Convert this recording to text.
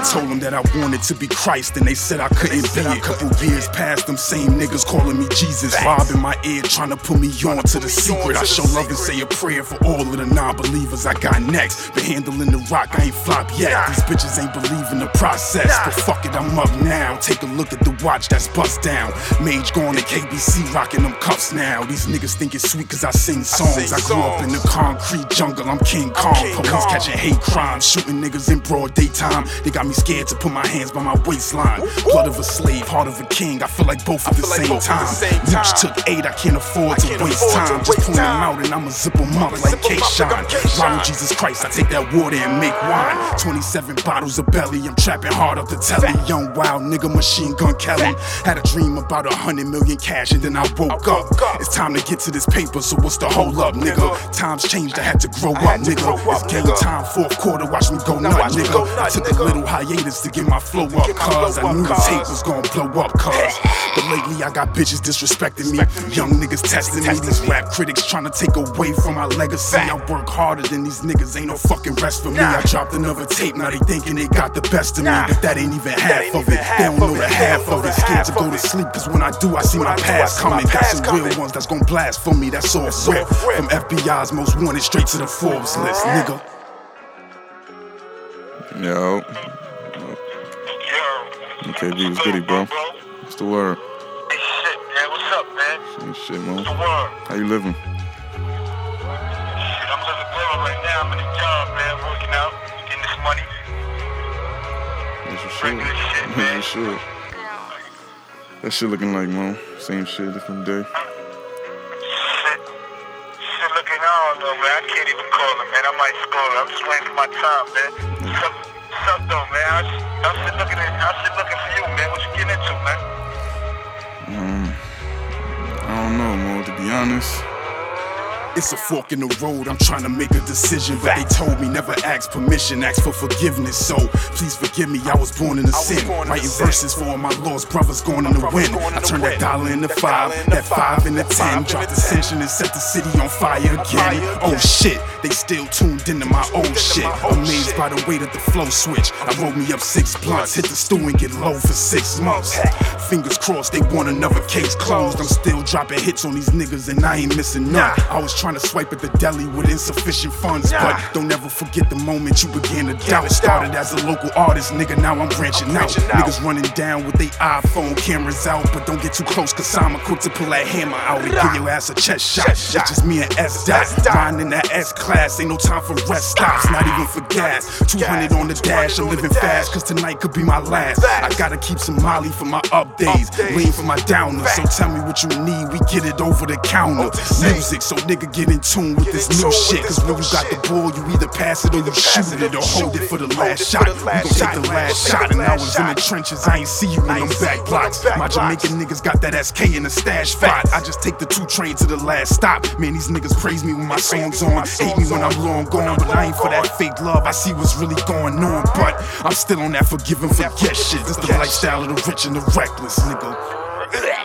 I told them that I wanted to be Christ, and they said I couldn't be it. Couple years past, them same niggas calling me Jesus. In my ear, trying to put me on to the secret. I show love and say a prayer for all of the non believers I got next. Been handling the rock, I ain't flop yet. These bitches ain't believing the process. But fuck it, I'm up now. Take a look at the watch that's bust down. Mage going to KBC, rocking them cuffs now. These niggas think it's sweet cause I sing songs. I grew up in the concrete jungle, I'm King Kong. Police catching hate crimes, shooting niggas in broad daytime. They got me scared to put my hands by my waistline. Blood of a slave, heart of a king. I feel like both at the same time. Mooch took eight, I can't afford to waste time. Just pull them out and I'ma zip them up like K Shine. Rhyme Jesus Christ, I take that water and make wine. 27 bottles of belly, I'm trapping hard up the telly. Young wild nigga, machine gun Kelly. Had a dream about a hundred million cash and then I woke up. It's time to get to this paper, so what's the hold up, nigga? Times changed, I had to grow up, nigga. It's game time, fourth quarter, watch me go nut, nigga. I took a little hiatus to get my flow up, cuz I knew this tape was gonna blow up, cuz. But lately I got bitches disrespecting me. Young niggas testing me. These rap critics trying to take away from my legacy. I work harder than these niggas, ain't no fucking rest for me. I dropped another tape, now they thinking they got the best of me. But that ain't even half of it. They don't know the half of it. Scared to go to sleep, cause when I do, I see my past coming. Got some real ones that's gonna blast for me, that's all rip. From FBI's most wanted straight to the Forbes list, nigga. Yo. Okay, B, what's goody, bro? What's the word? Hey, shit, man. What's up, man? Same shit, man. What's the word? How you living? Shit, I'm living good right now. I'm in a job, man. Working out, getting this money. That's your shit. Regular shit, That's man. your shit. That shit looking like, man. Same shit, different day. Shit. Shit looking on, though, man. I can't even call him, man. I might score. I'm just waiting for my time, man. What's up, what's up though, man? How's shit looking, at, how's into, man? Um, I don't know, man. To be honest, It's a fork in the road, I'm trying to make a decision. But they told me never ask permission, ask for forgiveness. So please forgive me, I was born in a sin. Writing verses for all my lost brothers going in the wind. I turned that dollar into five, that five into ten. Dropped ascension and set the city on fire again. Oh shit, they still tuned into my old shit. Amazed by the way that the flow switch. I rolled me up six blunts, hit the stool and get low for six months. Fingers crossed, they want another case closed. I'm still dropping hits on these niggas and I ain't missing none. I was trying to swipe at the deli with insufficient funds, but don't ever forget the moment you began to doubt. Started as a local artist, nigga, now I'm branching out. Niggas running down with their iPhone cameras out, but don't get too close, cause I'm a quick to pull that hammer out and give your ass a chest shot. It's just me and S dot, riding in that S class, ain't no time for rest stops, not even for gas. 200 on the dash, I'm living fast, cause tonight could be my last. I gotta keep some Molly for my up days, lean for my downers. So tell me what you need, we get it over the counter. Music, so nigga get in tune with this new shit. Cause when you got the ball, you either pass it or you shoot it or hold it for the last shot. We gon' take the last shot, and I was in the trenches, I ain't see you in them back blocks. My Jamaican niggas got that SK in the stash spot. I just take the two train to the last stop. Man, these niggas praise me when my songs on, hate me when I'm long gone, but I ain't for that fake love. I see what's really going on, but I'm still on that forgive and forget shit. This the lifestyle of the rich and the reckless, nigga.